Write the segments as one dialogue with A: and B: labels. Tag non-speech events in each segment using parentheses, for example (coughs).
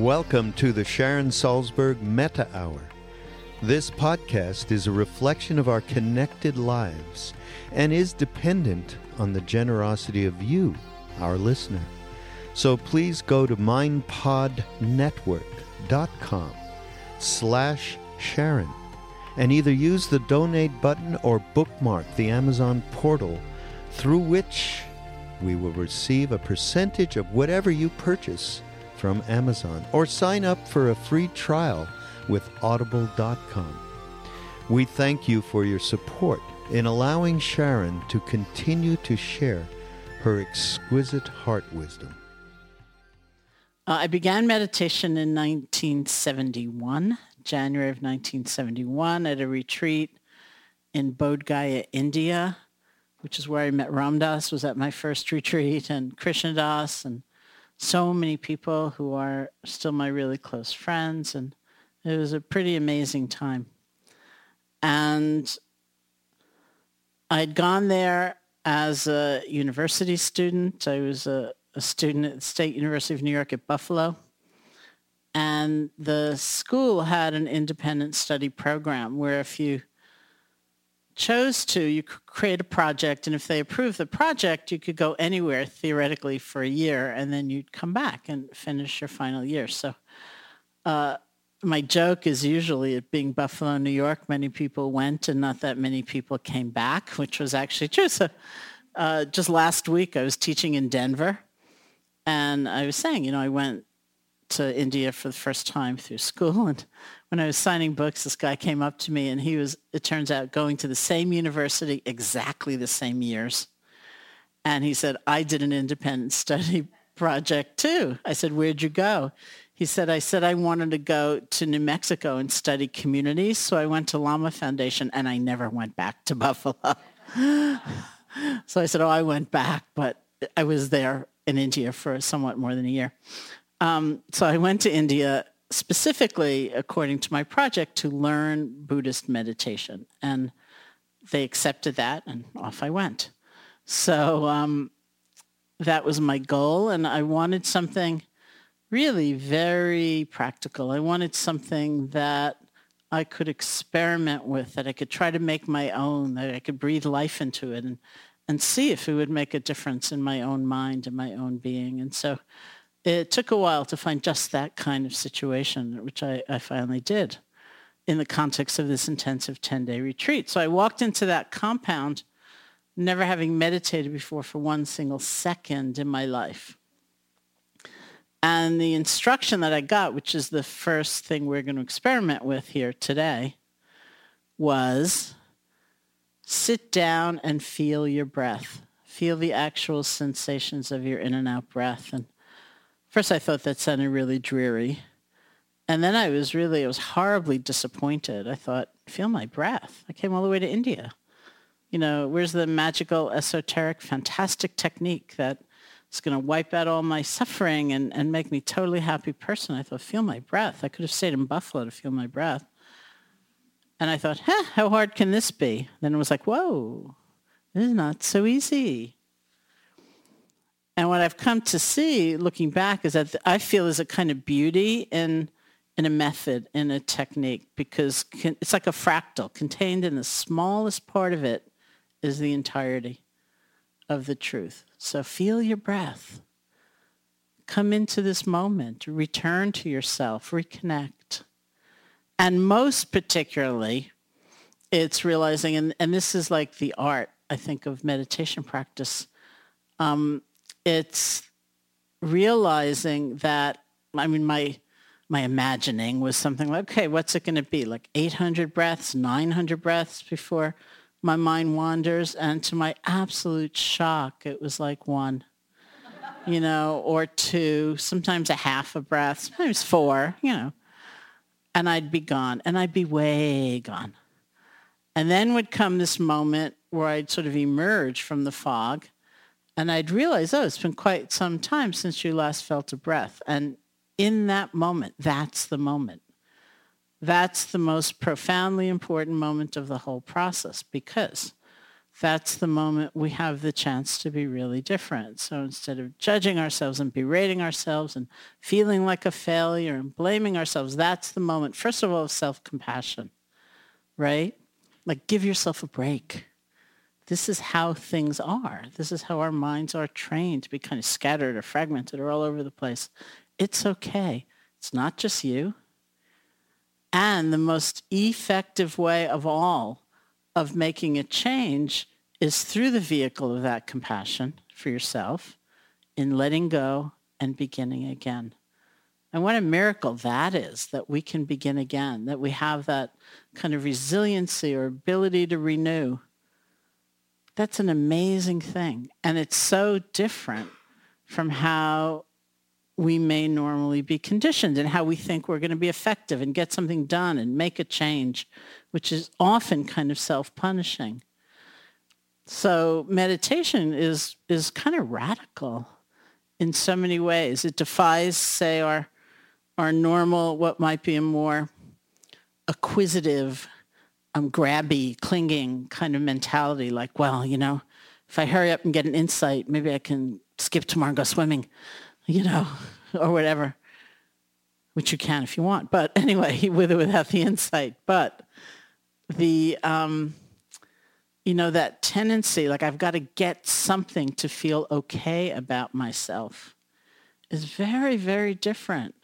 A: Welcome to the Sharon Salzberg Metta Hour. This podcast is a reflection of our connected lives and is dependent on the generosity of you, our listener. So please go to mindpodnetwork.com slash Sharon and either use the donate button or bookmark the Amazon portal through which we will receive a percentage of whatever you purchase from Amazon or sign up for a free trial with audible.com. We thank you for your support in allowing Sharon to continue to share her exquisite heart wisdom.
B: Uh, I began meditation in 1971, January of 1971, at a retreat in Bodh Gaya, India, which is where I met Ram Dass, was at my first (laughs) retreat, and Krishna Das, and so many people who are still my really close friends. And it was a pretty amazing time. And I'd gone there as a university student. I was a, a student at the State University of New York at Buffalo. And the school had an independent study program where if you chose to, you could create a project, and if they approved the project, you could go anywhere theoretically for a year, and then you'd come back and finish your final year. So uh, my joke is usually it being Buffalo, New York, many people went and not that many people came back, which was actually true. So uh, just last week I was teaching in Denver, and I was saying, you know, I went to India for the first time through school. And when I was signing books, this guy came up to me and he was, it turns out, going to the same university exactly the same years. And he said, I did an independent study (laughs) project too. I said, where'd you go? He said, I said I wanted to go to New Mexico and study communities. So I went to Lama Foundation and I never went back to (laughs) Buffalo. so I said, oh, I went back, but I was there in India for somewhat more than a year. Um, so I went to India specifically, according to my project, to learn Buddhist meditation. And they accepted that and off I went. So um, that was my goal. And I wanted something really very practical. I wanted something that I could experiment with, that I could try to make my own, that I could breathe life into it and, and see if it would make a difference in my own mind and my own being. And so it took a while to find just that kind of situation, which I, I finally did in the context of this intensive 10-day retreat. So I walked into that compound never having meditated before for one single second in my life. And the instruction that I got, which is the first thing we're going to experiment with here today, was sit down and feel your breath. Feel the actual sensations of your in and out breath. And first I thought that sounded really dreary. And then I was really, I was horribly disappointed. I thought, feel my breath. I came all the way to India. You know, where's the magical, esoteric, fantastic technique that is going to wipe out all my suffering and, and make me totally happy person. I thought, feel my breath. I could have stayed in Buffalo to feel my breath. And I thought, huh, how hard can this be? Then it was like, whoa, this is not so easy. And what I've come to see, looking back, is that I feel there's a kind of beauty in, in a method, in a technique, because it's like a fractal. Contained in the smallest part of it is the entirety of the truth. So feel your breath. Come into this moment, return to yourself, reconnect. And most particularly, it's realizing, and, and this is like the art, I think, of meditation practice. Um, it's realizing that, I mean, my, my imagining was something like, okay, what's it going to be? Like 800 breaths, 900 breaths before my mind wanders. And to my absolute shock it was like one you know or two sometimes a half a breath sometimes four you know. And i'd be gone and i'd be way gone. And then would come this moment where i'd sort of emerge from the fog and i'd realize oh it's been quite some time since you last felt a breath and in that moment that's the moment that's the most profoundly important moment of the whole process because that's the moment we have the chance to be really different. So instead of judging ourselves and berating ourselves and feeling like a failure and blaming ourselves, that's the moment, first of all, of self-compassion, right? Like give yourself a break. This is how things are. This is how our minds are trained to be kind of scattered or fragmented or all over the place. It's okay. It's not just you. And the most effective way of all of making a change is through the vehicle of that compassion for yourself in letting go and beginning again. And what a miracle that is, that we can begin again, that we have that kind of resiliency or ability to renew. That's an amazing thing. And it's so different from how we may normally be conditioned and how we think we're going to be effective and get something done and make a change, which is often kind of self-punishing. So meditation is, is kind of radical in so many ways. It defies, say, our, our normal, what might be a more acquisitive, um, grabby, clinging kind of mentality, like, well, you know, if I hurry up and get an insight, maybe I can skip tomorrow and go swimming (laughs) you know, (laughs) or whatever, which you can if you want. But (laughs) anyway, with or without the insight. But the, um, you know, that tendency, like I've got to get something to feel okay about myself is very, very different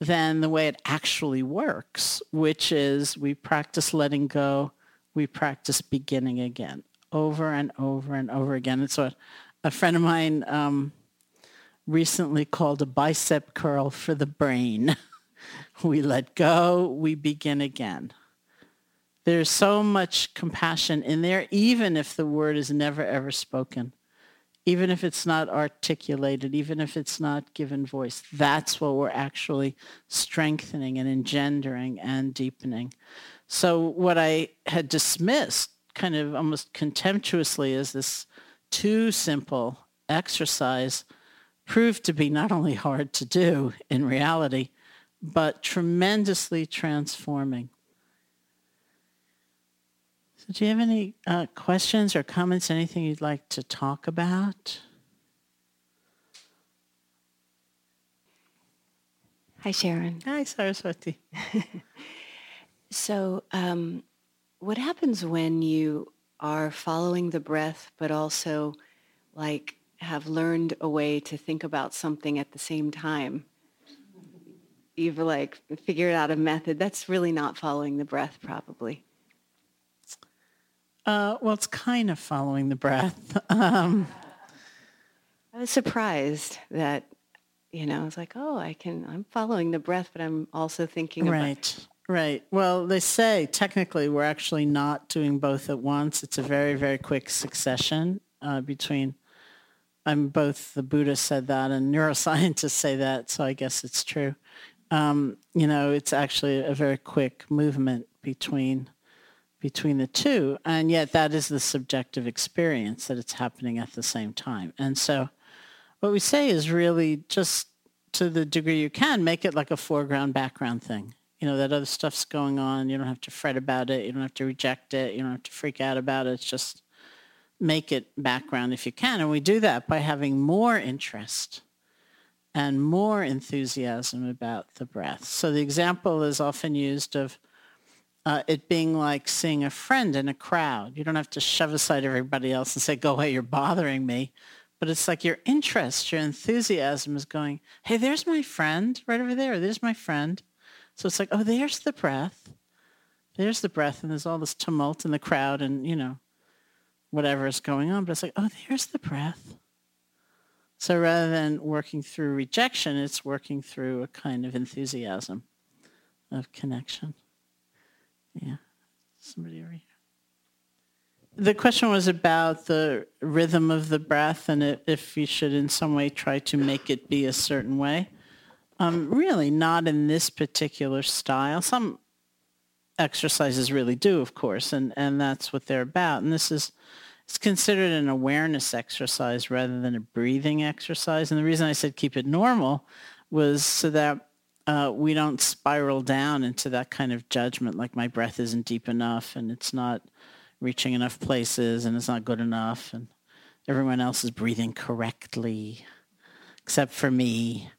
B: than the way it actually works, which is we practice letting go, we practice beginning again over and over and over again. It's what a friend of mine um, recently called a bicep curl for the brain. (laughs) we let go, we begin again. There's so much compassion in there, even if the word is never ever spoken, even if it's not articulated, even if it's not given voice. That's what we're actually strengthening and engendering and deepening. So what I had dismissed kind of almost contemptuously as this too simple exercise proved to be not only hard to do in reality, but tremendously transforming. So do you have any uh, questions or comments, anything you'd like to talk about?
C: Hi, Sharon.
B: Hi, Saraswati. (laughs)
C: so um, what happens when you are following the breath, but also like have learned a way to think about something at the same time? You've like figured out a method that's really not following the breath, probably.
B: Uh, well, it's kind of following the breath. (laughs) Um,
C: I was surprised that, you know, I was like, oh, I can, I'm following the breath, but I'm also thinking
B: right. about Right. Well, they say technically we're actually not doing both at once. It's a very, very quick succession uh, between. I'm both the Buddha said that and (laughs) neuroscientists say that, so I guess it's true. Um, you know, it's actually a very quick movement between between the two, and yet that is the subjective experience that it's happening at the same time. And so, what we say is really just to the degree you can make it like a foreground background thing you know, that other stuff's going on. You don't have to fret about it. You don't have to reject it. You don't have to freak out about it. It's just make it background if you can. And we do that by having more interest and more enthusiasm about the breath. So the example is often used of uh, it being like seeing a friend in a crowd. You don't have to shove aside everybody else and say, go away, you're bothering me. But it's like your interest, your enthusiasm is going, hey, there's my friend right over there. There's my friend. So it's like, oh, there's the breath. There's the breath, and there's all this tumult in the crowd, and you know, whatever is going on. But it's like, oh, there's the breath. So rather than working through rejection, it's working through a kind of enthusiasm of connection. Yeah. Somebody over here. The question was about the rhythm of the breath and if you should in some way try to make it be a certain way. Um, really not in this particular style. Some exercises really do, of course, and, and that's what they're about. And this is it's considered an awareness exercise rather than a breathing exercise. And the reason I said keep it normal was so that uh, we don't spiral down into that kind of judgment, like my breath isn't deep enough and it's not reaching enough places and it's not good enough and everyone else is breathing correctly except for me.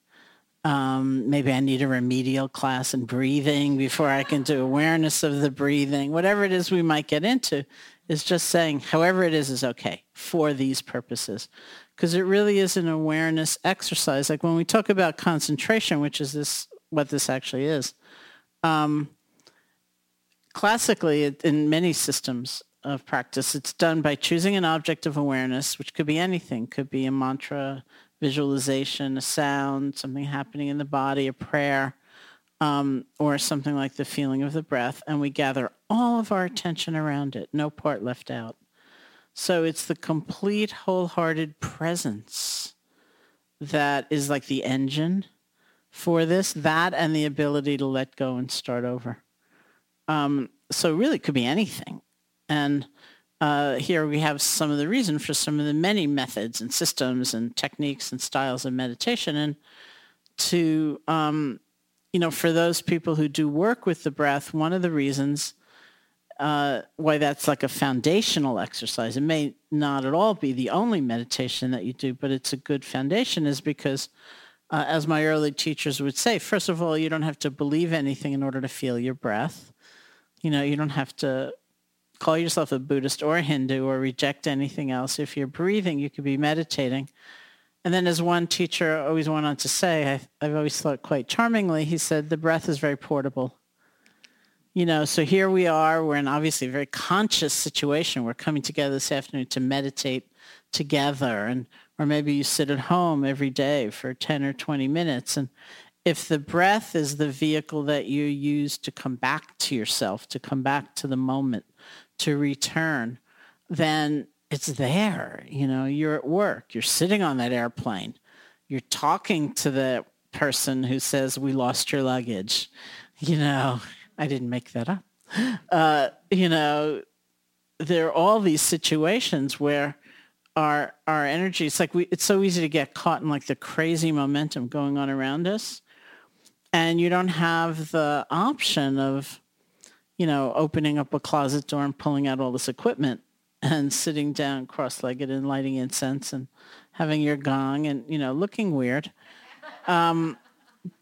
B: Um, maybe I need a remedial class in breathing before I can do awareness of the breathing. Whatever it is we might get into is just saying, however it is, is okay for these purposes. Because it really is an awareness exercise. Like when we talk about concentration, which is this, what this actually is, um, classically in many systems of practice, it's done by choosing an object of awareness, which could be anything, could be a mantra, visualization, a sound, something happening in the body, a prayer, um, or something like the feeling of the breath, and we gather all of our attention around it, no part left out. So it's the complete wholehearted presence that is like the engine for this, that and the ability to let go and start over. Um, so really it could be anything. And uh, here we have some of the reason for some of the many methods and systems and techniques and styles of meditation. And to, um, you know, for those people who do work with the breath, one of the reasons uh, why that's like a foundational exercise, it may not at all be the only meditation that you do, but it's a good foundation is because, uh, as my early teachers would say, first of all, you don't have to believe anything in order to feel your breath. You know, you don't have to call yourself a Buddhist or a Hindu or reject anything else. If you're breathing, you could be meditating. And then as one teacher always went on to say, I, I've always thought quite charmingly, he said, the breath is very portable. You know, so here we are. We're in obviously a very conscious situation. We're coming together this afternoon to meditate together and or maybe you sit at home every day for 10 or 20 minutes and if the breath is the vehicle that you use to come back to yourself, to come back to the moment, to return, then it's there. You know, you're at work, you're sitting on that airplane, you're talking to the person who says, we lost your luggage. (laughs) You know, I didn't make that up. Uh, you know, there are all these situations where our our energy, it's like we, it's so easy to get caught in like the crazy momentum going on around us. And you don't have the option of, you know, opening up a closet door and pulling out all this equipment and sitting down cross-legged and lighting incense and having your gong and, you know, looking weird. Um,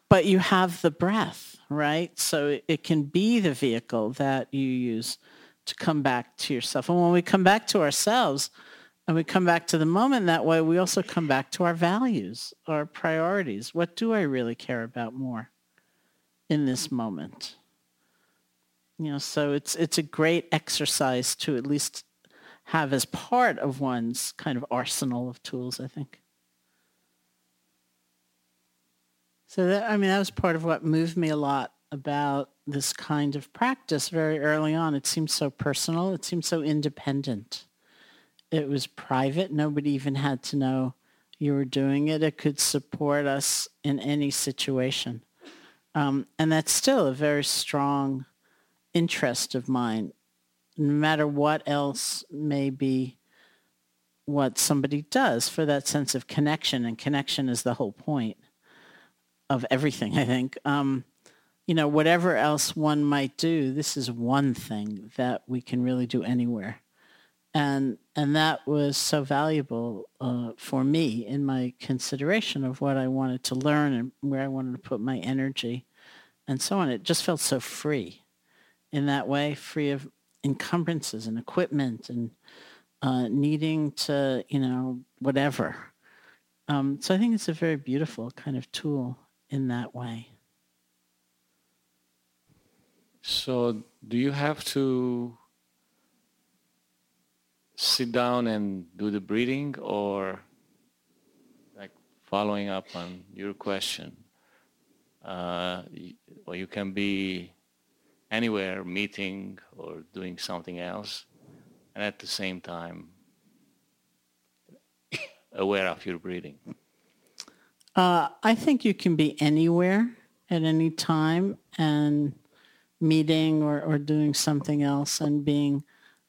B: but you have the breath, right? So it can be the vehicle that you use to come back to yourself. And when we come back to ourselves and we come back to the moment that way, we also come back to our values, our priorities. What do I really care about more in this moment? You know, so it's it's a great exercise to at least have as part of one's kind of arsenal of tools, I think. So that, I mean, that was part of what moved me a lot about this kind of practice very early on. It seemed so personal. It seemed so independent. It was private. Nobody even had to know you were doing it. It could support us in any situation. Um, and that's still a very strong interest of mine, no matter what else may be what somebody does for that sense of connection. And connection is the whole point of everything, I think. Um, you know, whatever else one might do, this is one thing that we can really do anywhere. And, and that was so valuable uh, for me in my consideration of what I wanted to learn and where I wanted to put my energy and so on. It just felt so free in that way, free of encumbrances and equipment and uh, needing to, you know, whatever. Um, so I think it's a very beautiful kind of tool in that way.
D: So, do you have to sit down and do the breathing, or like following up on your question? Uh, or you can be anywhere, meeting or doing something else, and at the same time (coughs) aware of your breathing.
B: Uh, I think you can be anywhere at any time and meeting or, or doing something else and being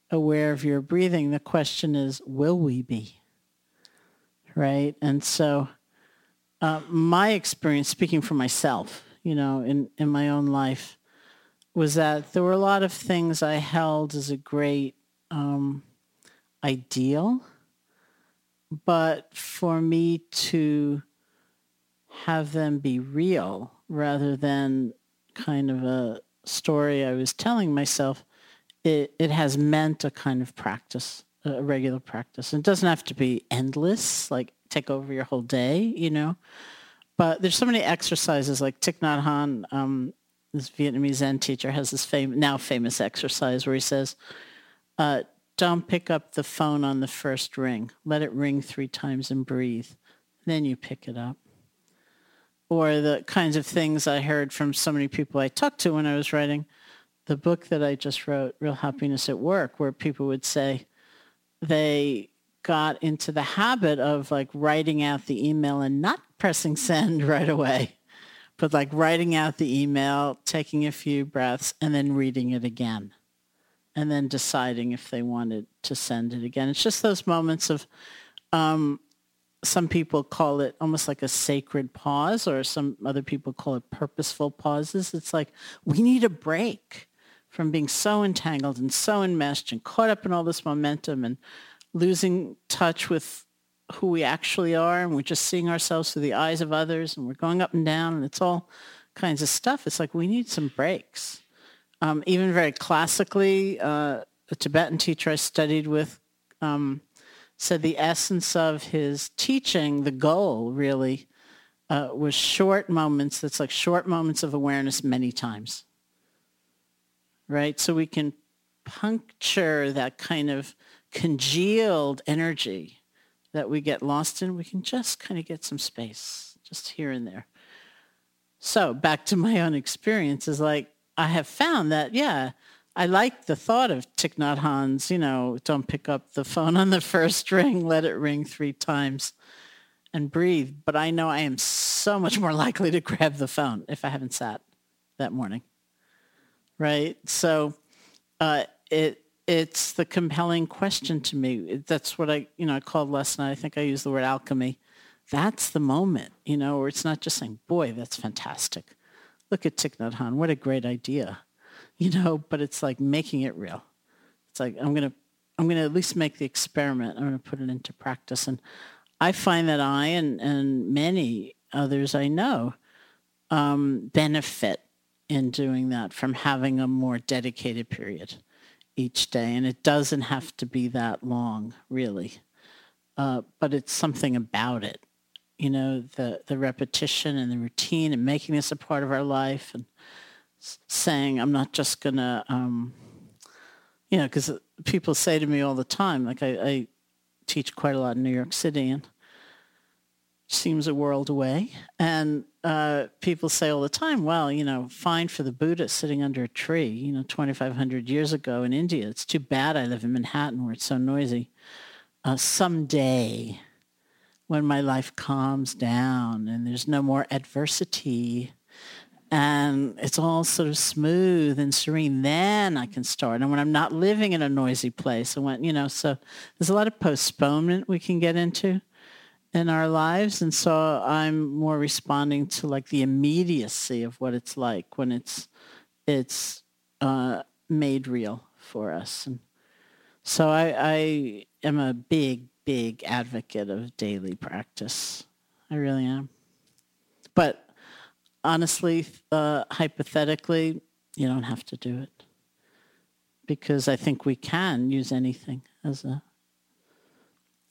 B: aware of your breathing. The question is, will we be? Right? And so uh, my experience, speaking for myself, you know, in, in my own life, was that there were a lot of things I held as a great um, ideal. But for me to have them be real rather than kind of a story I was telling myself, it, it has meant a kind of practice, a regular practice. it doesn't have to be endless, like take over your whole day, you know. But there's so many exercises like Thich Nhat Hanh, um, this Vietnamese Zen teacher, has this fam- now famous exercise where he says, uh, don't pick up the phone on the first ring. Let it ring three times and breathe. Then you pick it up or the kinds of things I heard from so many people I talked to when I was writing the book that I just wrote, Real Happiness at Work, where people would say they got into the habit of like writing out the email and not pressing send (laughs) right away, but like writing out the email, taking a few breaths, and then reading it again, and then deciding if they wanted to send it again. It's just those moments of um, some people call it almost like a sacred pause or some other people call it purposeful pauses. It's like we need a break from being so entangled and so enmeshed and caught up in all this momentum and losing touch with who we actually are and we're just seeing ourselves through the eyes of others and we're going up and down and it's all kinds of stuff. It's like we need some breaks. Um, even very classically, uh, a Tibetan teacher I studied with um, said the essence of his teaching, the goal really, uh, was short moments. That's like short moments of awareness many times. right? So we can puncture that kind of congealed energy that we get lost in. We can just kind of get some space, just here and there. So back to my own experience is like, I have found that, yeah, I like the thought of Thich Nhat you know, don't pick up the phone on the first (laughs) ring, let it ring three times and breathe. But I know I am so much more likely to grab the phone if I haven't sat that morning. Right? So uh, it it's the compelling question to me. That's what I, you know, I called last night. I think I used the word alchemy. That's the moment, you know, where it's not just saying, boy, that's fantastic. Look at Thich Nhat Hanh. What a great idea you know, but it's like making it real. It's like I'm gonna I'm gonna at least make the experiment. I'm gonna put it into practice, and I find that I and and many others I know um, benefit in doing that from having a more dedicated period each day, and it doesn't have to be that long, really. Uh, but it's something about it, you know, the the repetition and the routine, and making this a part of our life, and saying I'm not just gonna, um, you know, because people say to me all the time, like I, I, teach quite a lot in New York City, and seems a world away, and uh, people say all the time, well, you know, fine for the Buddha sitting under a tree, you know, 2,500 years ago in India. It's too bad I live in Manhattan where it's so noisy. Uh, someday, when my life calms down and there's no more adversity and it's all sort of smooth and serene, then I can start. And when I'm not living in a noisy place, I went, you know, so there's a lot of postponement we can get into in our lives. And so I'm more responding to like the immediacy of what it's like when it's, it's uh, made real for us. And so I, I am a big, big advocate of daily practice. I really am. But honestly, uh, hypothetically, you don't have to do it because I think we can use anything as a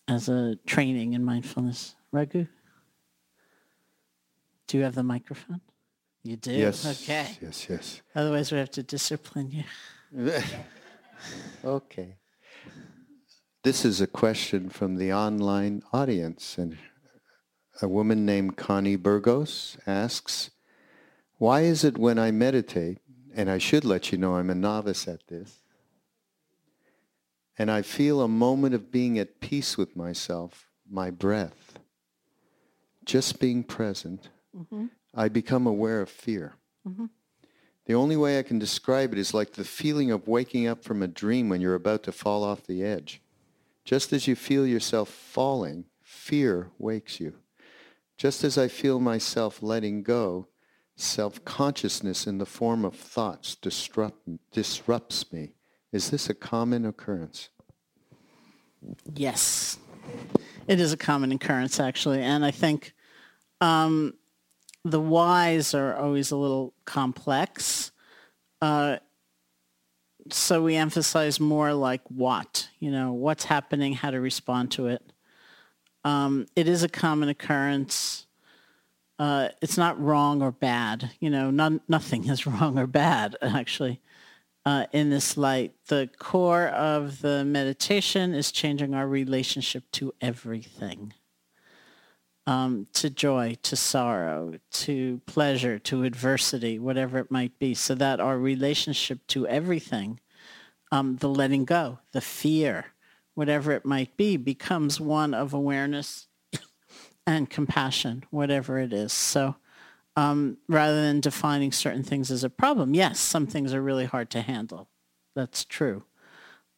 B: as a training in mindfulness. Raghu, do you have the microphone? You do.
A: Yes.
B: Okay.
A: Yes. Yes.
B: Otherwise, we have to discipline you. (laughs)
A: okay. This is a question from the online audience, and a woman named Connie Burgos asks, why is it when I meditate, and I should let you know I'm a novice at this, and I feel a moment of being at peace with myself, my breath, just being present, mm-hmm. I become aware of fear. Mm-hmm. The only way I can describe it is like the feeling of waking up from a dream when you're about to fall off the edge. Just as you feel yourself falling, fear wakes you. Just as I feel myself letting go, self-consciousness in the form of thoughts disrupt, disrupts me. Is this a common occurrence?
B: Yes, it is a common occurrence actually, and I think um, the whys are always a little complex. Uh, so we emphasize more like what, you know, what's happening, how to respond to it. Um, it is a common occurrence uh, it's not wrong or bad. You know, none, nothing is (laughs) wrong or bad, actually, uh, in this light. The core of the meditation is changing our relationship to everything. Um, to joy, to sorrow, to pleasure, to adversity, whatever it might be, so that our relationship to everything, um, the letting go, the fear, whatever it might be, becomes one of awareness and compassion, whatever it is. So um, rather than defining certain things as a problem, yes, some things are really hard to handle. That's true.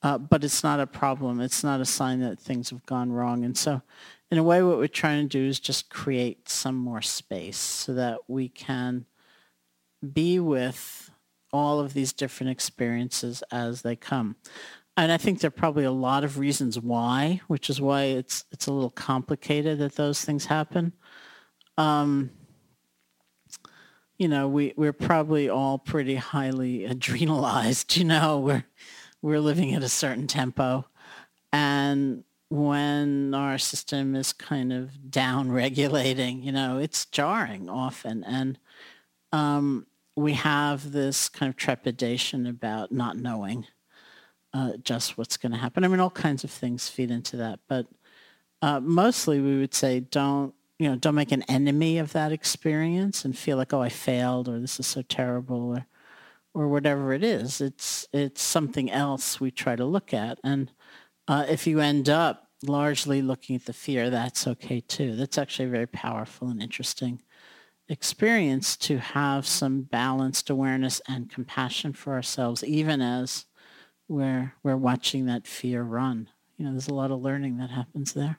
B: Uh, but it's not a problem. It's not a sign that things have gone wrong. And so in a way, what we're trying to do is just create some more space so that we can be with all of these different experiences as they come and I think there are probably a lot of reasons why, which is why it's it's a little complicated that those things happen. Um, you know, we we're probably all pretty highly (laughs) adrenalized. You know, we're we're living at a certain tempo, and when our system is kind of down regulating, you know, it's jarring often, and um, we have this kind of trepidation about not knowing uh, just what's going to happen. I mean, all kinds of things feed into that, but uh, mostly we would say don't you know don't make an enemy of that experience and feel like oh I failed or this is so terrible or or whatever it is. It's it's something else we try to look at, and uh, if you end up largely looking at the fear, that's okay too. That's actually a very powerful and interesting experience to have some balanced awareness and compassion for ourselves, even as we're, we're watching that fear run. You know, there's a lot of learning that happens there.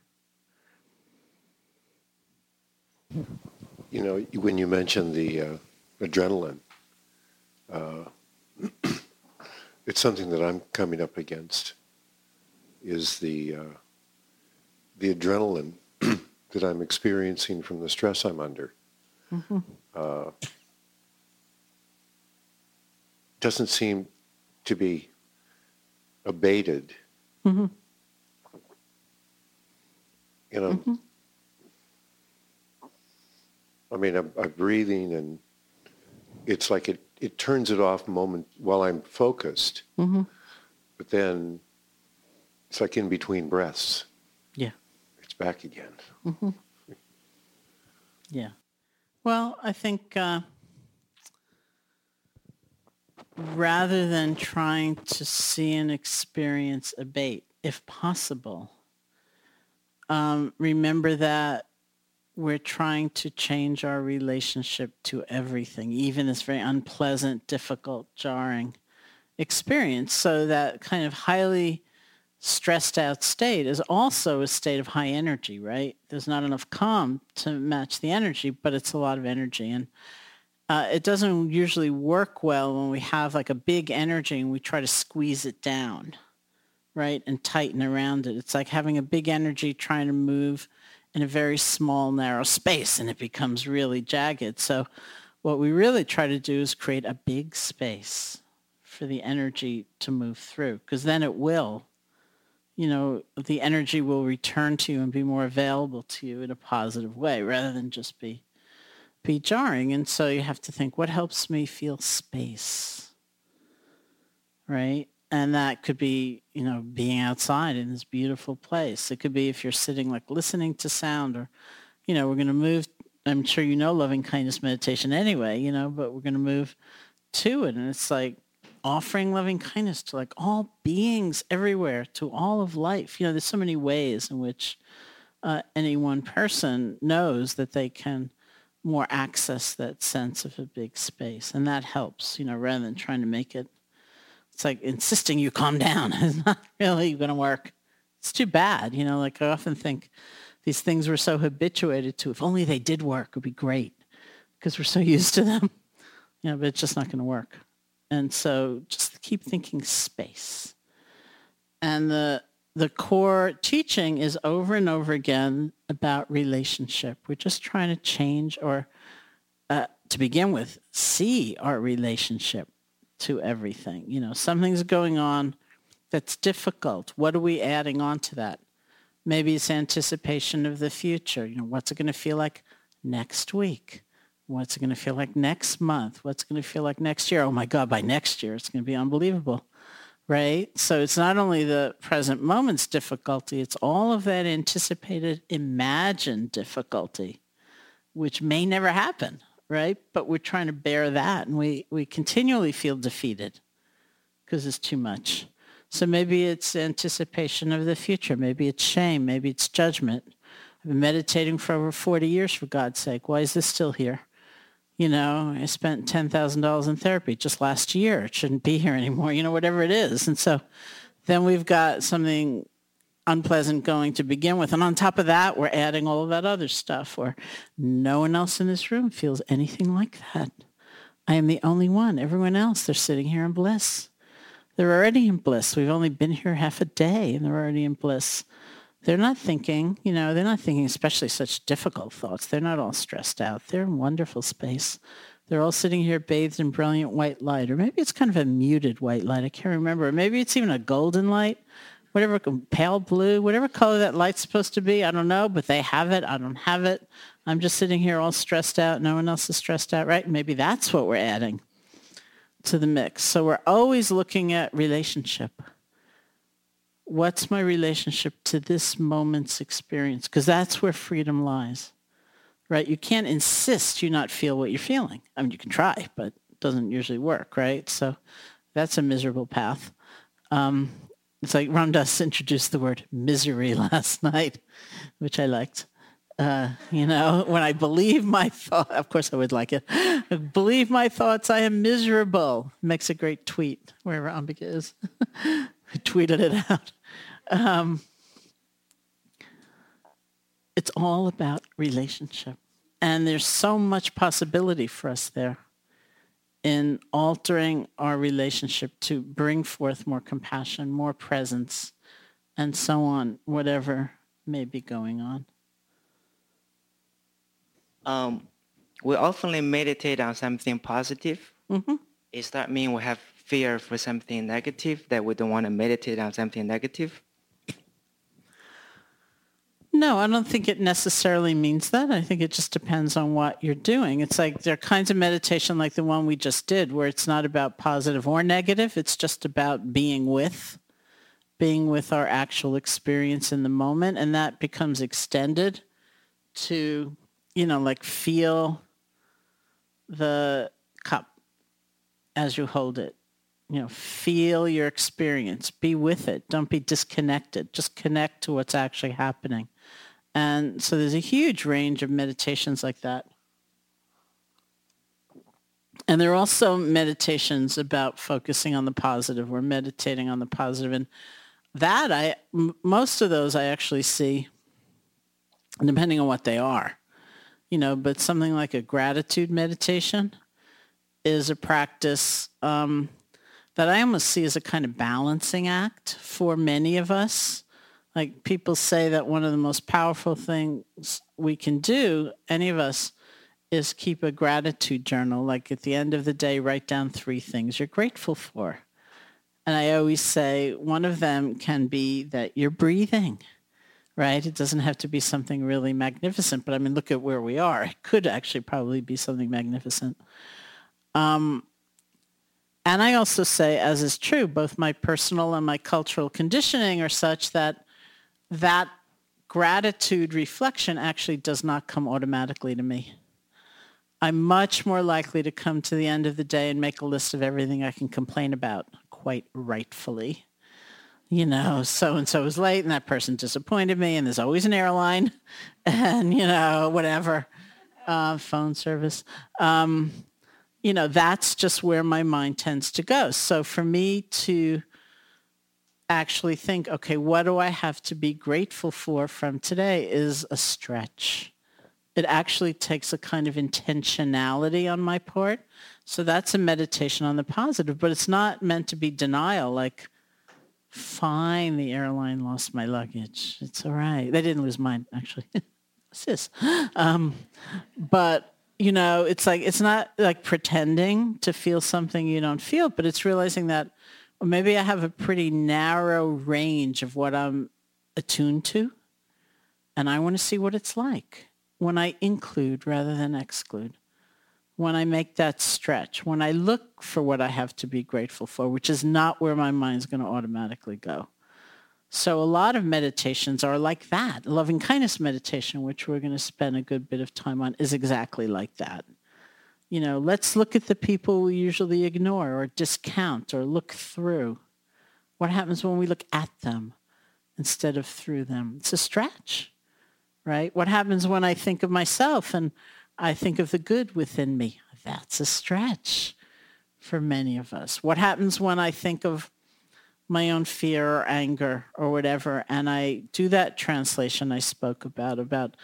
E: You know, when you mentioned the uh, adrenaline, uh, (clears throat) it's something that I'm coming up against is the uh, the adrenaline (clears throat) that I'm experiencing from the stress I'm under. Mm-hmm. Uh, doesn't seem to be abated. Mm-hmm. You know, mm-hmm. I mean, I'm, I'm, breathing and it's like it, it turns it off moment while I'm focused. Mm-hmm. But then it's like in between breaths.
B: Yeah.
E: It's back again.
B: Mm-hmm. (laughs) Yeah. Well, I think uh, rather than trying to see an experience abate, if possible, um, remember that we're trying to change our relationship to everything, even this very unpleasant, difficult, jarring experience. So that kind of highly stressed out state is also a state of high energy, right? There's not enough calm to match the energy, but it's a lot of energy. And uh, it doesn't usually work well when we have like a big energy and we try to squeeze it down, right? And tighten around it. It's like having a big energy trying to move in a very small, narrow space and it becomes really jagged. So what we really try to do is create a big space for the energy to move through because then it will you know, the energy will return to you and be more available to you in a positive way rather than just be be jarring. And so you have to think, what helps me feel space? Right? And that could be, you know, being outside in this beautiful place. It could be if you're sitting like listening to sound or, you know, we're going to move. I'm sure you know loving kindness meditation anyway, you know, but we're going to move to it. And it's like, offering loving kindness to like all beings everywhere, to all of life. You know, there's so many ways in which uh, any one person knows that they can more access that sense of a big space. And that helps, you know, rather than trying to make it, it's like insisting you calm down. (laughs) it's not really going to work. It's too bad. You know, like I often think these things we're so habituated to, if only they did work, would be great because we're so (laughs) used to them. You know, but it's just not going to work. And so just keep thinking space. And the the core teaching is over and over again about relationship. We're just trying to change or uh, to begin with, see our relationship to everything. You know, something's going on that's difficult. What are we adding on to that? Maybe it's anticipation of the future. You know, what's it going to feel like next week? What's it going to feel like next month? What's it going to feel like next year? Oh my God, by next year, it's going to be unbelievable, right? So it's not only the present moment's difficulty, it's all of that anticipated, imagined difficulty, which may never happen, right? But we're trying to bear that and we, we continually feel defeated because it's too much. So maybe it's anticipation of the future. Maybe it's shame. Maybe it's judgment. I've been meditating for over 40 years, for God's sake. Why is this still here? You know, I spent $10,000 in therapy just last year. It shouldn't be here anymore, you know, whatever it is. And so then we've got something unpleasant going to begin with. And on top of that, we're adding all of that other stuff where no one else in this room feels anything like that. I am the only one. Everyone else, they're sitting here in bliss. They're already in bliss. We've only been here half a day and they're already in bliss they're not thinking, you know, they're not thinking especially such difficult thoughts. They're not all stressed out. They're in wonderful space. They're all sitting here bathed in brilliant white light, or maybe it's kind of a muted white light. I can't remember. Maybe it's even a golden light, whatever, pale blue, whatever color that light's supposed to be. I don't know, but they have it. I don't have it. I'm just sitting here all stressed out. No one else is stressed out, right? Maybe that's what we're adding. to the mix. So we're always looking at relationship. What's my relationship to this moment's experience? Because that's where freedom lies, right? You can't insist you not feel what you're feeling. I mean, you can try, but it doesn't usually work, right? So that's a miserable path. Um, it's like Ram Dass introduced the word misery (laughs) last night, which I liked. Uh, you know, when I believe my thought, of course I would like it. believe my thoughts, I am miserable. Makes a great tweet wherever Ambika is. (laughs) I tweeted it out. Um, it's all about relationship. And there's so much possibility for us there in altering our relationship to bring forth more compassion, more presence, and so on, whatever may be going on.
F: Um, we often meditate on something positive.
B: Mm-hmm.
F: Does that mean we have fear for something negative that we don't want to meditate on something negative?
B: No, I don't think it necessarily means that. I think it just depends on what you're doing. It's like there are kinds of meditation like the one we just did where it's not about positive or negative. It's just about being with, being with our actual experience in the moment. And that becomes extended to, you know, like feel the cup as you hold it. You know, feel your experience. Be with it. Don't be disconnected. Just connect to what's actually happening. And so there's a huge range of meditations like that. And there are also meditations about focusing on the positive or meditating on the positive. And that I, m- most of those I actually see, depending on what they are, you know, but something like a gratitude meditation is a practice um, that I almost see as a kind of balancing act for many of us like people say that one of the most powerful things we can do, any of us, is keep a gratitude journal. Like at the end of the day, write down three things you're grateful for. And I always say one of them can be that you're breathing, right? It doesn't have to be something really magnificent, but I mean, look at where we are. It could actually probably be something magnificent. Um, and I also say, as is true, both my personal and my cultural conditioning are such that that gratitude reflection actually does not come automatically to me. I'm much more likely to come to the end of the day and make a list of everything I can complain about, quite rightfully. You know, so-and-so was late and that person disappointed me and there's always an airline (laughs) and, you know, whatever, uh, phone service. Um, you know, that's just where my mind tends to go. So for me to actually think, okay, what do I have to be grateful for from today is a stretch. It actually takes a kind of intentionality on my part. So that's a meditation on the positive, but it's not meant to be denial like, fine, the airline lost my luggage. It's all right. They didn't lose mine, actually. (laughs) Sis. Um, but, you know, it's like, it's not like pretending to feel something you don't feel, but it's realizing that or maybe I have a pretty narrow range of what I'm attuned to, and I want to see what it's like when I include rather than exclude, when I make that stretch, when I look for what I have to be grateful for, which is not where my mind's going to automatically go. So a lot of meditations are like that. Loving kindness meditation, which we're going to spend a good bit of time on, is exactly like that you know, let's look at the people we usually ignore or discount or look through. What happens when we look at them instead of through them? It's a stretch, right? What happens when I think of myself and I think of the good within me? That's a stretch for many of us. What happens when I think of my own fear or anger or whatever and I do that translation I spoke about, about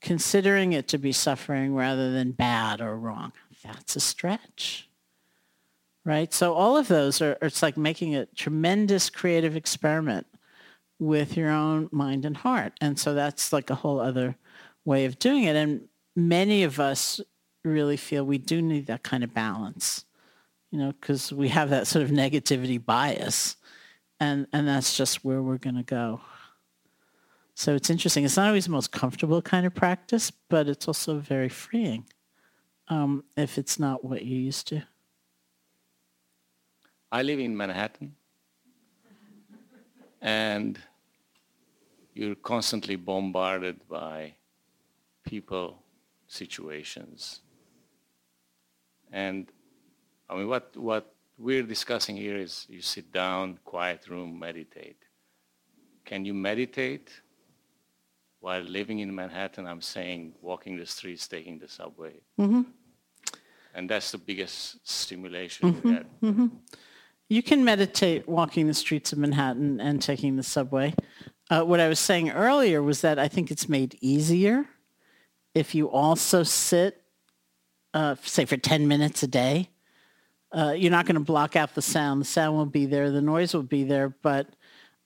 B: considering it to be suffering rather than bad or wrong that's a stretch. Right? So all of those are, it's like making a tremendous creative experiment with your own mind and heart. And so that's like a whole other way of doing it. And many of us really feel we do need that kind of balance, you know, because we have that sort of negativity bias. And, and that's just where we're going to go. So it's interesting. It's not always the most comfortable kind of practice, but it's also very freeing um, if it's not what you're used to.
D: I live in Manhattan, and you're constantly bombarded by people, situations. And I mean, what, what we're discussing here is you sit down, quiet room, meditate. Can you meditate while living in Manhattan? I'm saying walking the streets, taking the subway.
B: Mm-hmm.
D: And that's the biggest stimulation you
B: Mm-hmm.
D: get.
B: hmm You can meditate walking the streets of Manhattan and taking the subway. Uh, what I was saying earlier was that I think it's made easier if you also sit, uh, say, for 10 minutes a day. Uh, you're not going to block out the sound. The sound will be there. The noise will be there. But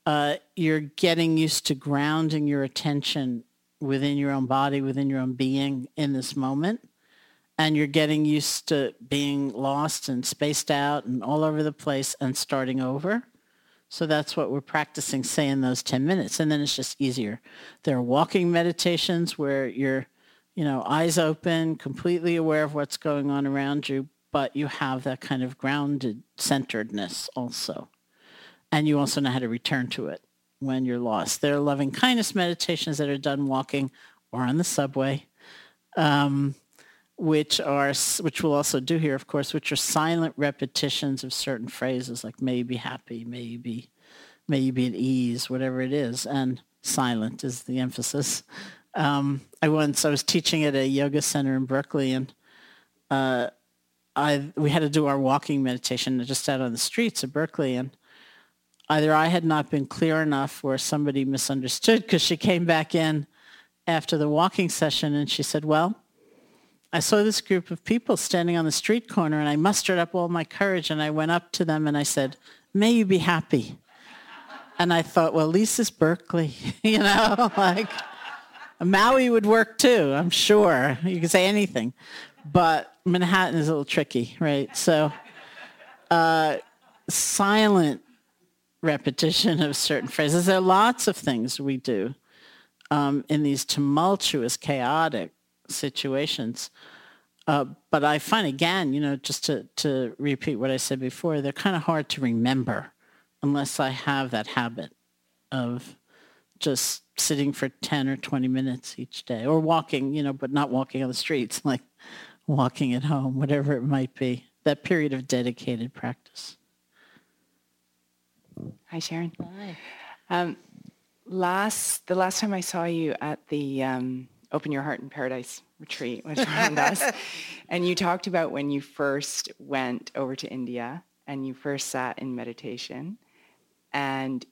B: uh, you're getting used to grounding your attention within your own body, within your own being in this moment and you're getting used to being lost and spaced out and all over the place and starting over. So that's what we're practicing, say, in those 10 minutes. And then it's just easier. There are walking meditations where you're, you know, eyes open, completely aware of what's going on around you, but you have that kind of grounded centeredness also. And you also know how to return to it when you're lost. There are loving kindness meditations that are done walking or on the subway. Um, which are which we'll also do here, of course, which are silent repetitions of certain phrases like "may you be happy," "may you be," "may you be at ease," whatever it is, and silent is the emphasis. Um, I once I was teaching at a yoga center in Berkeley, and uh, I we had to do our walking meditation just out on the streets of Berkeley, and either I had not been clear enough, or somebody misunderstood because she came back in after the walking session, and she said, "Well." I saw this group of people standing on the street corner and I mustered up all my courage and I went up to them and I said, may you be happy. And I thought, well, Lisa's Berkeley, (laughs) you know, (laughs) like Maui would work too, I'm sure. You can say anything. But Manhattan is a little tricky, right? So uh, silent repetition of certain phrases. There are lots of things we do um, in these tumultuous, chaotic situations. Uh, but I find again, you know, just to, to repeat what I said before, they're kind of hard to remember unless I have that habit of just sitting for 10 or 20 minutes each day or walking, you know, but not walking on the streets, (laughs) like walking at home, whatever it might be. That period of dedicated practice.
G: Hi, Sharon. Hi. Um, last, the last time I saw you at the um, Open Your Heart in Paradise retreat with Ram Dass. and you talked about when you first went over to India and you first sat in meditation. And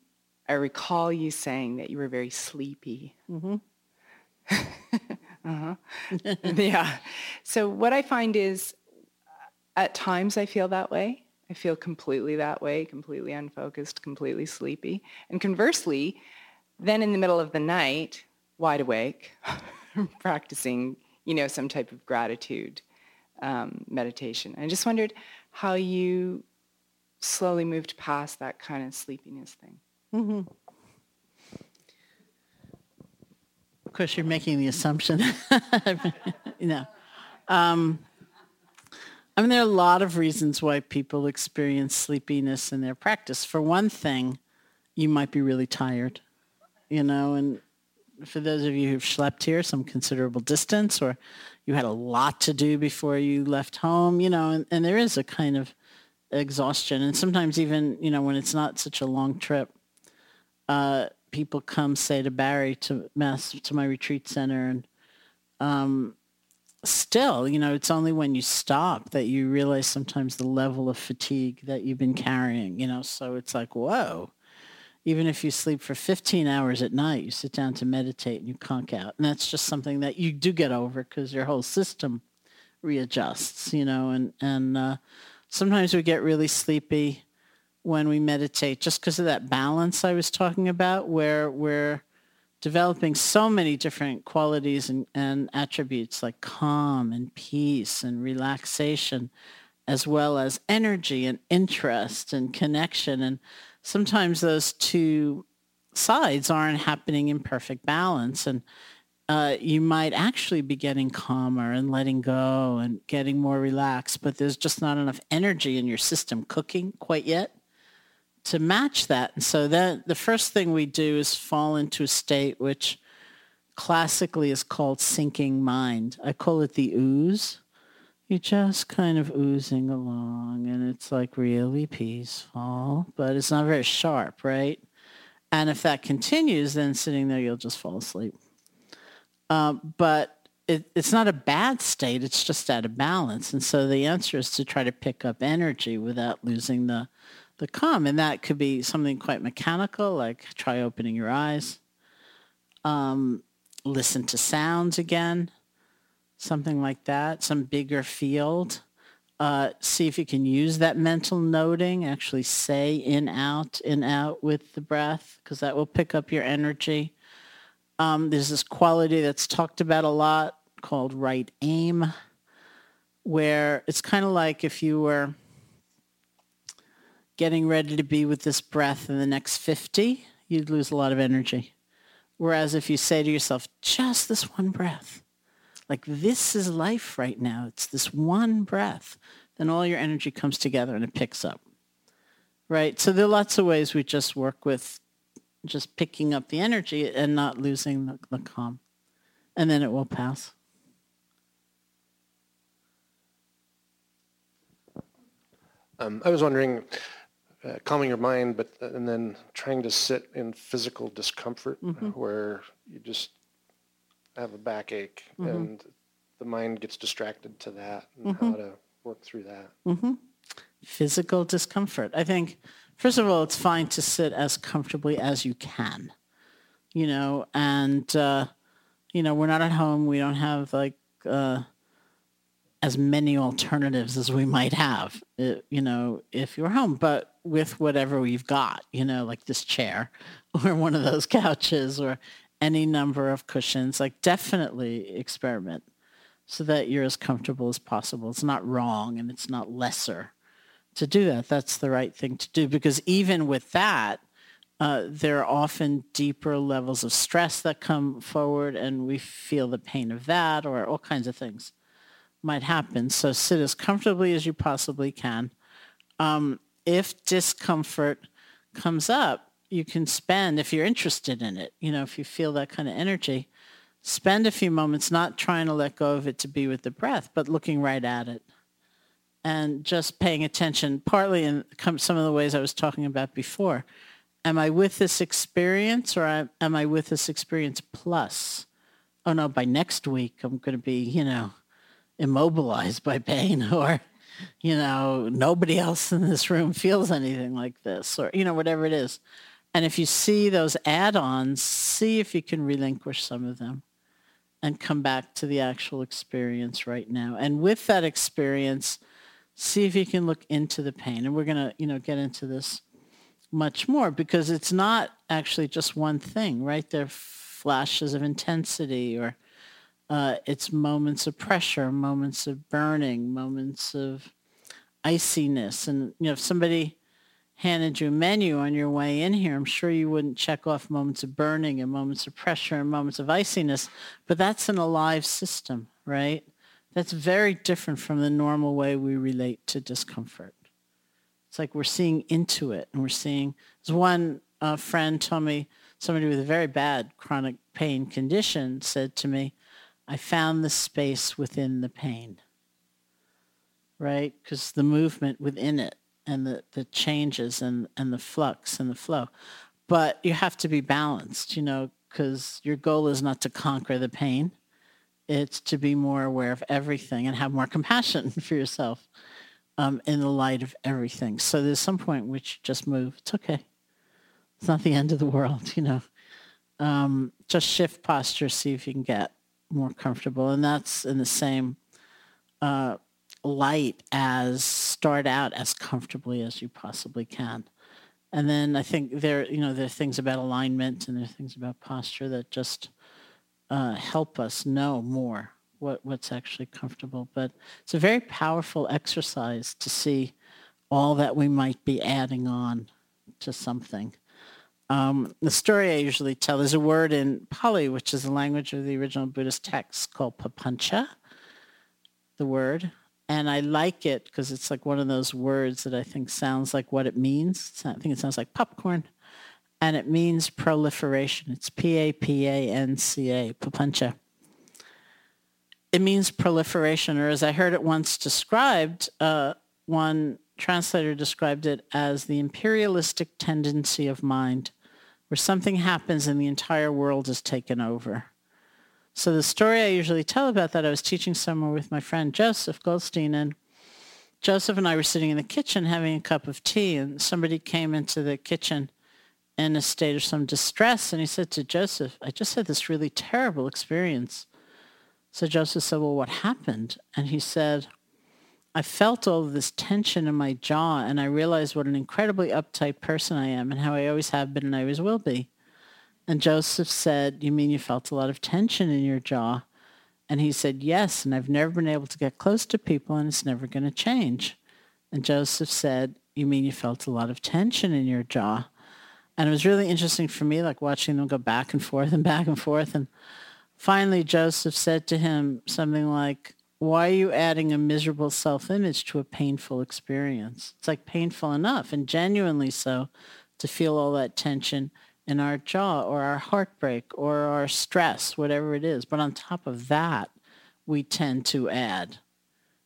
G: I recall you saying that you were very sleepy.
B: Mm-hmm. (laughs)
G: uh-huh. (laughs) yeah. So what I find is at times I feel that way. I feel completely that way, completely unfocused, completely sleepy. And conversely, then in the middle of the night, wide awake, (laughs) practicing, you know, some type of gratitude um, meditation. I just wondered how you slowly moved past that kind of sleepiness thing.
B: Mm-hmm. Of course, you're making the assumption, (laughs) you know. Um, I mean, there are a lot of reasons why people experience sleepiness in their practice. For one thing, you might be really tired, you know, and for those of you who've slept here some considerable distance or you had a lot to do before you left home, you know, and, and there is a kind of exhaustion. And sometimes even, you know, when it's not such a long trip, uh, people come say to Barre to mass to my retreat center and um, still, you know, it's only when you stop that you realize sometimes the level of fatigue that you've been carrying, you know, so it's like, whoa. Even if you sleep for 15 hours at night, you sit down to meditate and you conk out. And that's just something that you do get over because your whole system readjusts, you know, and, and uh, sometimes we get really sleepy when we meditate just because of that balance I was talking about where we're developing so many different qualities and, and attributes like calm and peace and relaxation as well as energy and interest and connection. And sometimes those two sides aren't happening in perfect balance. And uh, you might actually be getting calmer and letting go and getting more relaxed, but there's just not enough energy in your system cooking quite yet to match that. And so then the first thing we do is fall into a state which classically is called sinking mind. I call it the ooze. You're just kind of oozing along and it's like really peaceful, but it's not very sharp, right? And if that continues, then sitting there, you'll just fall asleep. Um, but it, it's not a bad state. It's just out of balance. And so the answer is to try to pick up energy without losing the, the calm. And that could be something quite mechanical, like try opening your eyes. Um, listen to sounds again, something like that, some bigger field. Uh, see if you can use that mental noting, actually say in, out, in, out with the breath, because that will pick up your energy. Um, there's this quality that's talked about a lot called right aim, where it's kind of like if you were getting ready to be with this breath in the next 50, you'd lose a lot of energy. Whereas if you say to yourself, just this one breath, like this is life right now, it's this one breath, then all your energy comes together and it picks up. Right? So there are lots of ways we just work with just picking up the energy and not losing the, the calm. And then it will pass.
H: Um, I was wondering, uh, calming your mind, but uh, and then trying to sit in physical discomfort
B: Mm-hmm.
H: where you just have a backache
B: Mhm.
H: and the mind gets distracted to that and
B: Mm-hmm.
H: how to work through that.
B: hmm Physical discomfort. I think, first of all, it's fine to sit as comfortably as you can, you know, and, uh, you know, we're not at home. We don't have like uh, as many alternatives as we might have, uh, you know, if you're home, but with whatever we've got, you know, like this chair (laughs) or one of those couches or any number of cushions, like definitely experiment so that you're as comfortable as possible. It's not wrong and it's not lesser to do that. That's the right thing to do because even with that, uh, there are often deeper levels of stress that come forward and we feel the pain of that or all kinds of things might happen. So sit as comfortably as you possibly can. Um, if discomfort comes up, you can spend, if you're interested in it, you know, if you feel that kind of energy, spend a few moments not trying to let go of it to be with the breath, but looking right at it and just paying attention, partly in some of the ways I was talking about before. Am I with this experience or am- am I with this experience plus? Oh no, by next week I'm going to be, you know, immobilized by pain (laughs) or, you know, nobody else in this room feels anything like this or, you know, whatever it is. And if you see those add-ons, see if you can relinquish some of them and come back to the actual experience right now. And with that experience, see if you can look into the pain. And we're going to, you know, get into this much more because it's not actually just one thing, right? There are flashes of intensity or uh, it's moments of pressure, moments of burning, moments of iciness. And, you know, if somebody handed you a menu on your way in here, I'm sure you wouldn't check off moments of burning and moments of pressure and moments of iciness, but that's an alive system, right? That's very different from the normal way we relate to discomfort. It's like we're seeing into it and we're seeing, as one uh, friend told me, somebody with a very bad chronic pain condition said to me, I found the space within the pain, right? Because the movement within it and the, the changes and, and the flux and the flow. But you have to be balanced, you know, because your goal is not to conquer the pain. It's to be more aware of everything and have more compassion (laughs) for yourself um, in the light of everything. So there's some point which just move. It's okay. It's not the end of the world, (laughs) you know. Um, just shift posture, see if you can get more comfortable. And that's in the same uh, light as start out as comfortably as you possibly can. And then I think there, you know, there are things about alignment and there are things about posture that just uh, help us know more what, what's actually comfortable. But it's a very powerful exercise to see all that we might be adding on to something. Um, the story I usually tell, there's a word in Pali, which is the language of the original Buddhist text called papancha, the word. And I like it because it's like one of those words that I think sounds like what it means. I think it sounds like popcorn. And it means proliferation. It's P-A-P-A-N-C-A, papancha. It means proliferation, or as I heard it once described, uh, one translator described it as the imperialistic tendency of mind, where something happens and the entire world is taken over. So the story I usually tell about that, I was teaching somewhere with my friend Joseph Goldstein, and Joseph and I were sitting in the kitchen having a cup of tea, and somebody came into the kitchen in a state of some distress, and he said to Joseph, I just had this really terrible experience. So Joseph said, well, what happened? And he said, I felt all this tension in my jaw and I realized what an incredibly uptight person I am and how I always have been and I always will be. And Joseph said, you mean you felt a lot of tension in your jaw? And he said, yes, and I've never been able to get close to people and it's never going to change. And Joseph said, you mean you felt a lot of tension in your jaw? And it was really interesting for me, like watching them go back and forth and back and forth. And finally, Joseph said to him something like, why are you adding a miserable self-image to a painful experience? It's like painful enough and genuinely so to feel all that tension in our jaw or our heartbreak or our stress, whatever it is. But on top of that, we tend to add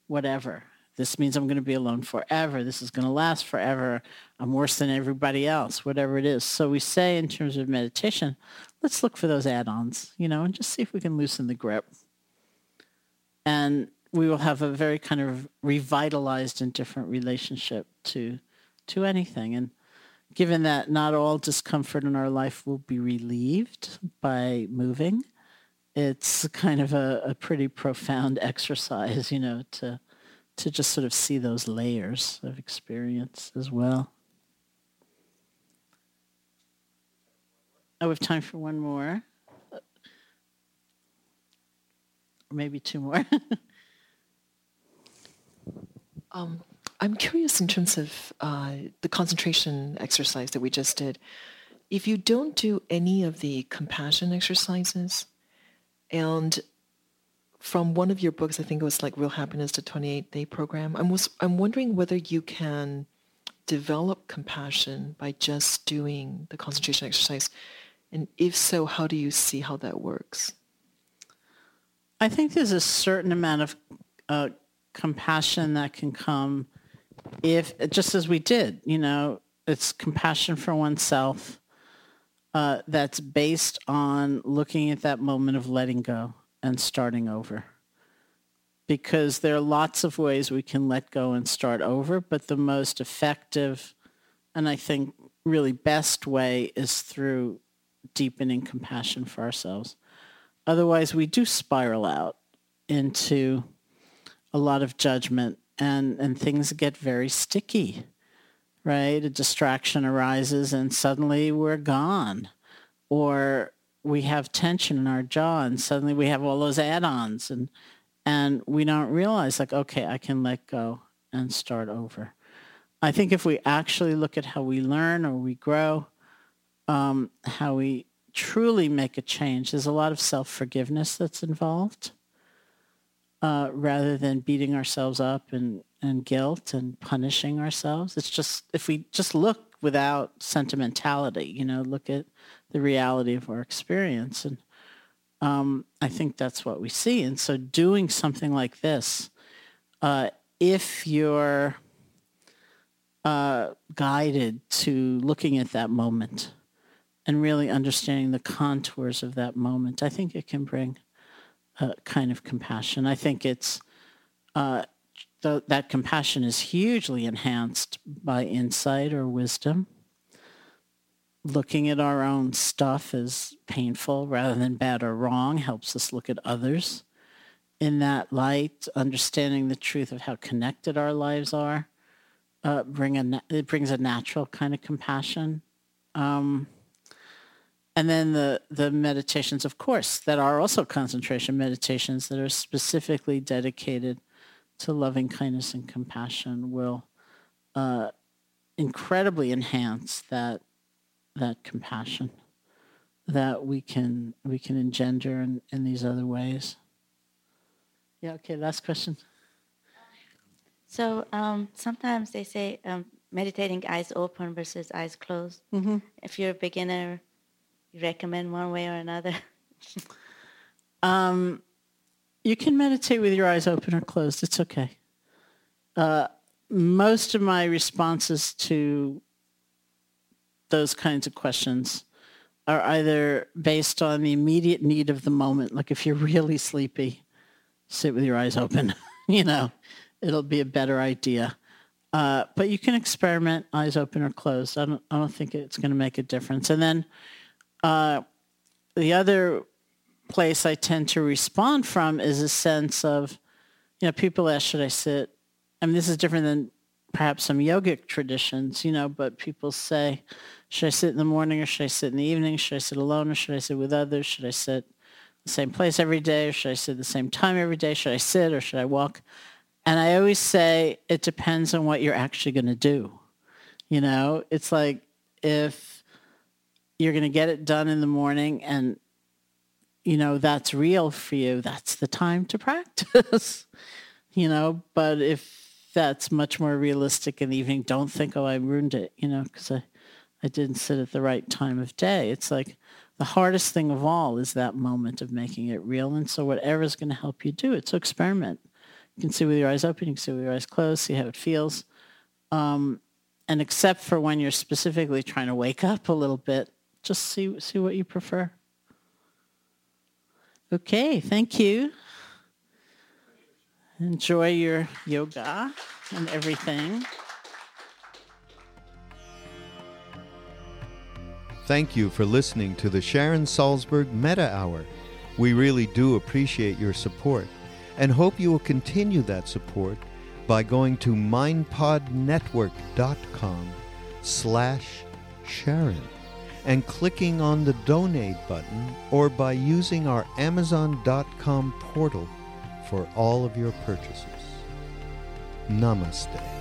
B: whatever. This means I'm going to be alone forever. This is going to last forever. I'm worse than everybody else, whatever it is. So we say in terms of meditation, let's look for those add-ons, you know, and just see if we can loosen the grip and we will have a very kind of revitalized and different relationship to to anything. And given that not all discomfort in our life will be relieved by moving it's kind of a, a pretty profound (laughs) exercise you know to to just sort of see those layers of experience as well. Oh have time for one more or maybe two more. (laughs)
I: um, I'm curious in terms of uh, the concentration exercise that we just did. If you don't do any of the compassion exercises, and from one of your books, I think it was like Real Happiness, the 28-day program, I was, I'm wondering whether you can develop compassion by just doing the concentration exercise. And if so, how do you see how that works?
B: I think there's a certain amount of uh, compassion that can come if, just as we did, you know, it's compassion for oneself uh, that's based on looking at that moment of letting go and starting over. Because there are lots of ways we can let go and start over, but the most effective and I think really best way is through deepening compassion for ourselves. Otherwise, we do spiral out into a lot of judgment and, and things get very sticky, right? A distraction arises and suddenly we're gone. Or we have tension in our jaw and suddenly we have all those add-ons and, and we don't realize like, okay, I can let go and start over. I think if we actually look at how we learn or we grow, um, how we truly make a change, there's a lot of self-forgiveness that's involved uh, rather than beating ourselves up and, and guilt and punishing ourselves. It's just, if we just look without sentimentality, you know, look at the reality of our experience. And um, I think that's what we see. And so doing something like this, uh, if you're uh, guided to looking at that moment, and really understanding the contours of that moment, I think it can bring a kind of compassion. I think it's uh, th- that compassion is hugely enhanced by insight or wisdom. Looking at our own stuff as painful rather than bad or wrong helps us look at others in that light. Understanding the truth of how connected our lives are uh, bring a na- it brings a natural kind of compassion. Um, and then the, the meditations, of course, that are also concentration meditations that are specifically dedicated to loving kindness and compassion will uh, incredibly enhance that that compassion that we can we can engender in, in these other ways. Yeah, okay, last question.
J: So um, sometimes they say um, meditating eyes open versus eyes closed.
B: Mm-hmm.
J: If you're a beginner, recommend one way or another. (laughs)
B: Um, you can meditate with your eyes open or closed. It's okay. Uh, most of my responses to those kinds of questions are either based on the immediate need of the moment. Like if you're really sleepy, sit with your eyes open. (laughs) you know, it'll be a better idea. Uh, but you can experiment eyes open or closed. I don't, I don't think it's going to make a difference. And then uh, the other place I tend to respond from is a sense of, you know, people ask, should I sit? I mean, this is different than perhaps some yogic traditions, you know, but people say, should I sit in the morning or should I sit in the evening? Should I sit alone or should I sit with others? Should I sit the same place every day or should I sit the same time every day? Should I sit or should I walk? And I always say it depends on what you're actually going to do. You know, it's like if you're going to get it done in the morning and you know that's real for you. That's the time to practice (laughs) you know? But if that's much more realistic in the evening don't think oh i ruined it you know because i i didn't sit at the right time of day. It's like the hardest thing of all is that moment of making it real and so whatever's going to help you do it. So experiment. You can see with your eyes open you can see with your eyes closed see how it feels. Um, and except for when you're specifically trying to wake up a little bit just see see what you prefer Okay, thank you. Enjoy your yoga and everything.
A: Thank you for listening to the Sharon Salzberg Metta Hour. We really do appreciate your support and hope you will continue that support by going to mindpodnetwork.com slash Sharon and clicking on the donate button or by using our amazon.com portal for all of your purchases. Namaste.